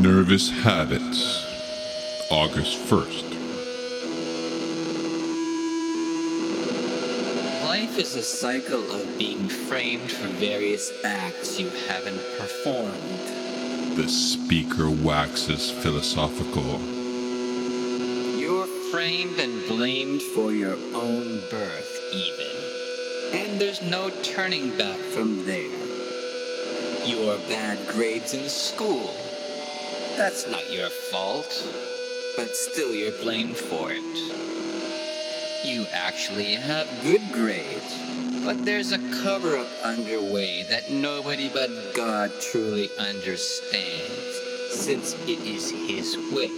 Nervous Habits, August 1st. Life is a cycle of being framed for various acts you haven't performed. The speaker waxes philosophical. You're framed and blamed for your own birth, even. And there's no turning back from there. Your bad grades in school. That's not your fault. But still, you're blamed for it. You actually have good grades. But there's a cover up underway that nobody but God truly understands, since it is His way.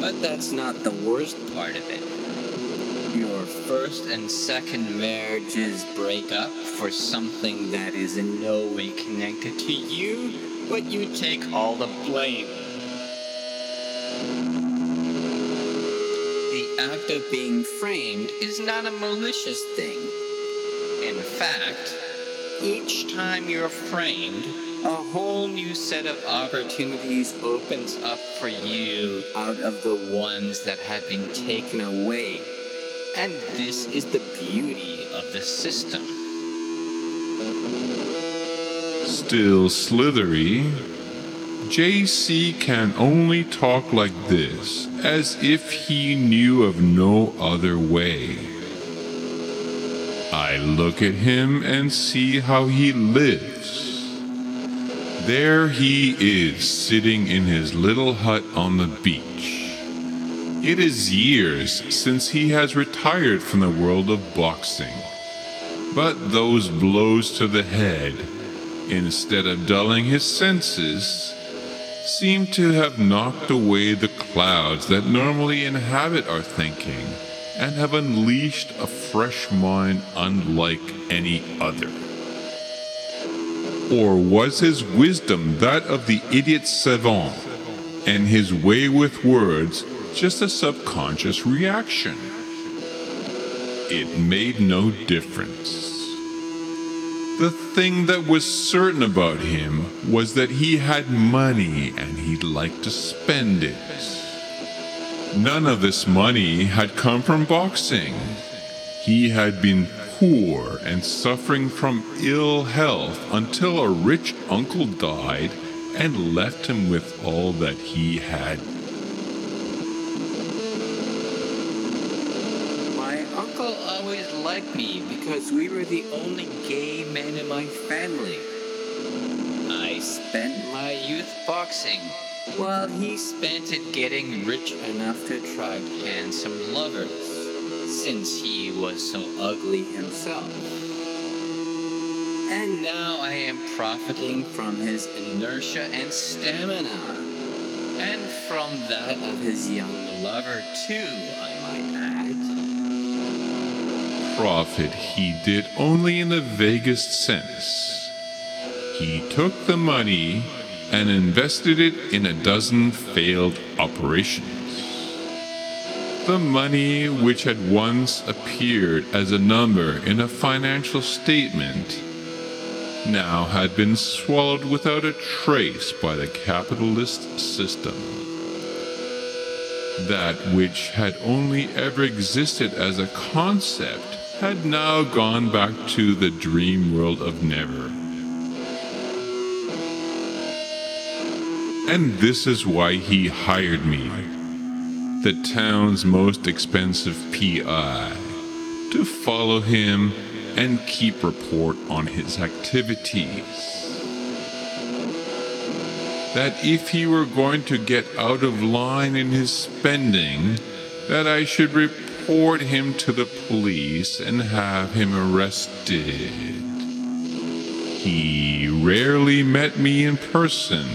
But that's not the worst part of it. Your first and second marriages break up for something that is in no way connected to you, but you take all the blame. The act of being framed is not a malicious thing. In fact, each time you're framed, a whole new set of opportunities opens up for you out of the ones that have been taken away. And this is the beauty of the system. Still slithery, JC can only talk like this, as if he knew of no other way. I look at him and see how he lives. There he is, sitting in his little hut on the beach. It is years since he has retired from the world of boxing. But those blows to the head, instead of dulling his senses, seem to have knocked away the clouds that normally inhabit our thinking and have unleashed a fresh mind unlike any other. Or was his wisdom that of the idiot savant, and his way with words just a subconscious reaction? It made no difference. The thing that was certain about him was that he had money and he liked to spend it. None of this money had come from boxing. He had been poor and suffering from ill health until a rich uncle died and left him with all that he had. Always liked me because we were the only gay men in my family. I spent my youth boxing, while he spent it getting rich enough to attract handsome lovers, since he was so ugly himself. And now I am profiting from his inertia and stamina. And from that of his young lover, too, I might add. Profit he did only in the vaguest sense. He took the money and invested it in a dozen failed operations. The money which had once appeared as a number in a financial statement now had been swallowed without a trace by the capitalist system. That which had only ever existed as a concept had now gone back to the dream world of never. And this is why he hired me, the town's most expensive PI, to follow him and keep report on his activities. That if he were going to get out of line in his spending, that I should report him to the police and have him arrested. He rarely met me in person,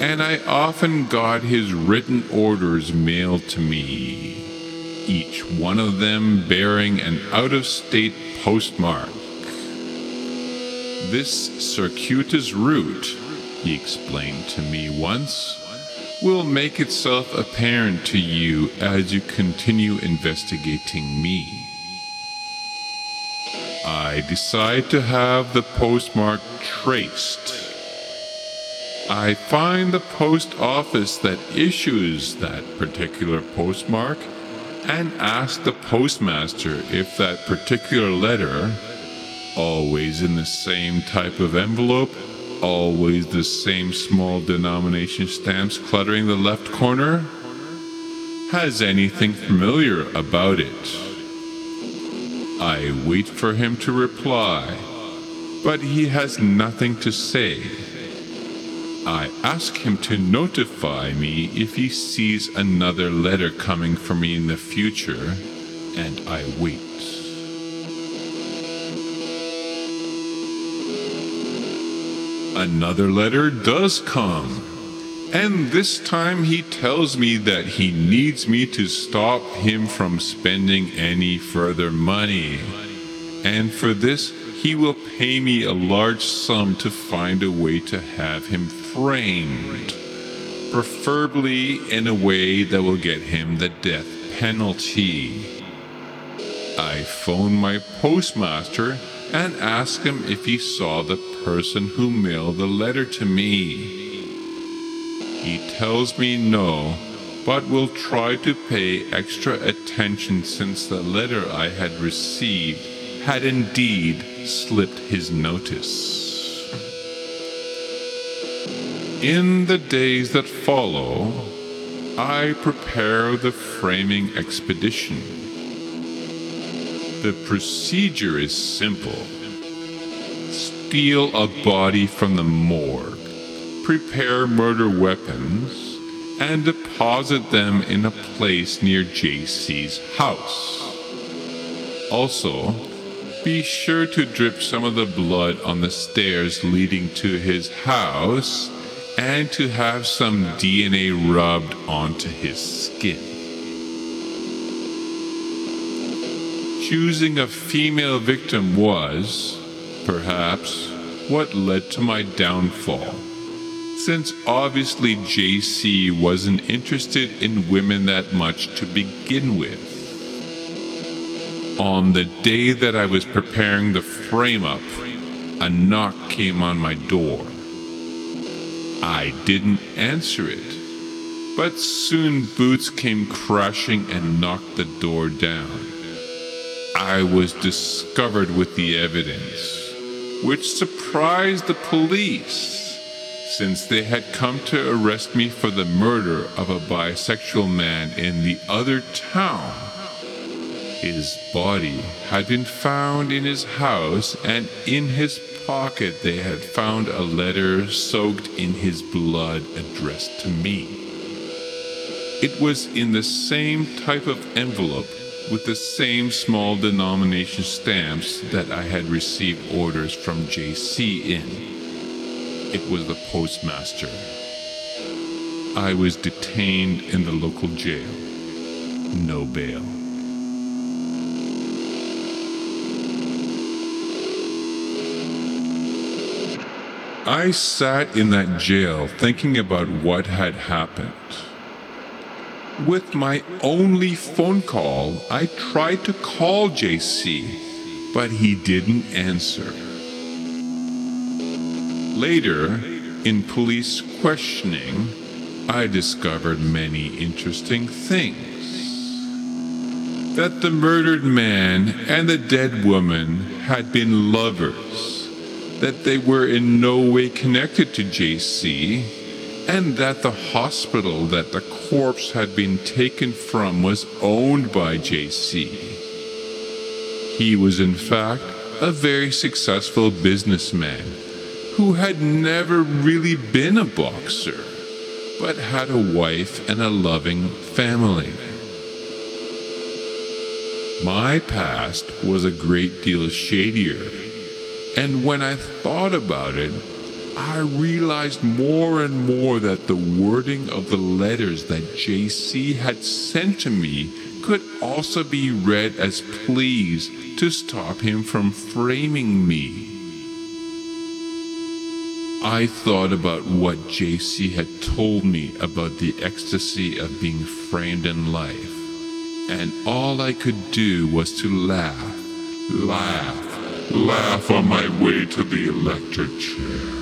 and I often got his written orders mailed to me, each one of them bearing an out of state postmark. This circuitous route, he explained to me once, will make itself apparent to you as you continue investigating me. I decide to have the postmark traced. I find the post office that issues that particular postmark and ask the postmaster if that particular letter, always in the same type of envelope, always the same small denomination stamps cluttering the left corner, has anything familiar about it. I wait for him to reply, but he has nothing to say. I ask him to notify me if he sees another letter coming for me in the future, and I wait. Another letter does come, and this time he tells me that he needs me to stop him from spending any further money, and for this he will pay me a large sum to find a way to have him framed, preferably in a way that will get him the death penalty. I phone my postmaster and ask him if he saw the person who mailed the letter to me. He tells me no, but will try to pay extra attention since the letter I had received had indeed slipped his notice. In the days that follow, I prepare the framing expedition. The procedure is simple. Steal a body from the morgue, prepare murder weapons, and deposit them in a place near JC's house. Also, be sure to drip some of the blood on the stairs leading to his house and to have some DNA rubbed onto his skin. Choosing a female victim was, perhaps, what led to my downfall, since obviously JC wasn't interested in women that much to begin with. On the day that I was preparing the frame up, a knock came on my door. I didn't answer it, but soon boots came crashing and knocked the door down. I was discovered with the evidence, which surprised the police, since they had come to arrest me for the murder of a bisexual man in the other town. His body had been found in his house, and in his pocket they had found a letter soaked in his blood addressed to me. It was in the same type of envelope with the same small denomination stamps that I had received orders from JC in. It was the postmaster. I was detained in the local jail. No bail. I sat in that jail thinking about what had happened. With my only phone call, I tried to call JC, but he didn't answer. Later, in police questioning, I discovered many interesting things. That the murdered man and the dead woman had been lovers that they were in no way connected to JC, and that the hospital that the corpse had been taken from was owned by JC. He was, in fact, a very successful businessman who had never really been a boxer, but had a wife and a loving family. My past was a great deal shadier and when I thought about it, I realized more and more that the wording of the letters that JC had sent to me could also be read as pleas to stop him from framing me. I thought about what JC had told me about the ecstasy of being framed in life, and all I could do was to laugh, laugh, laugh on my way to the electric chair.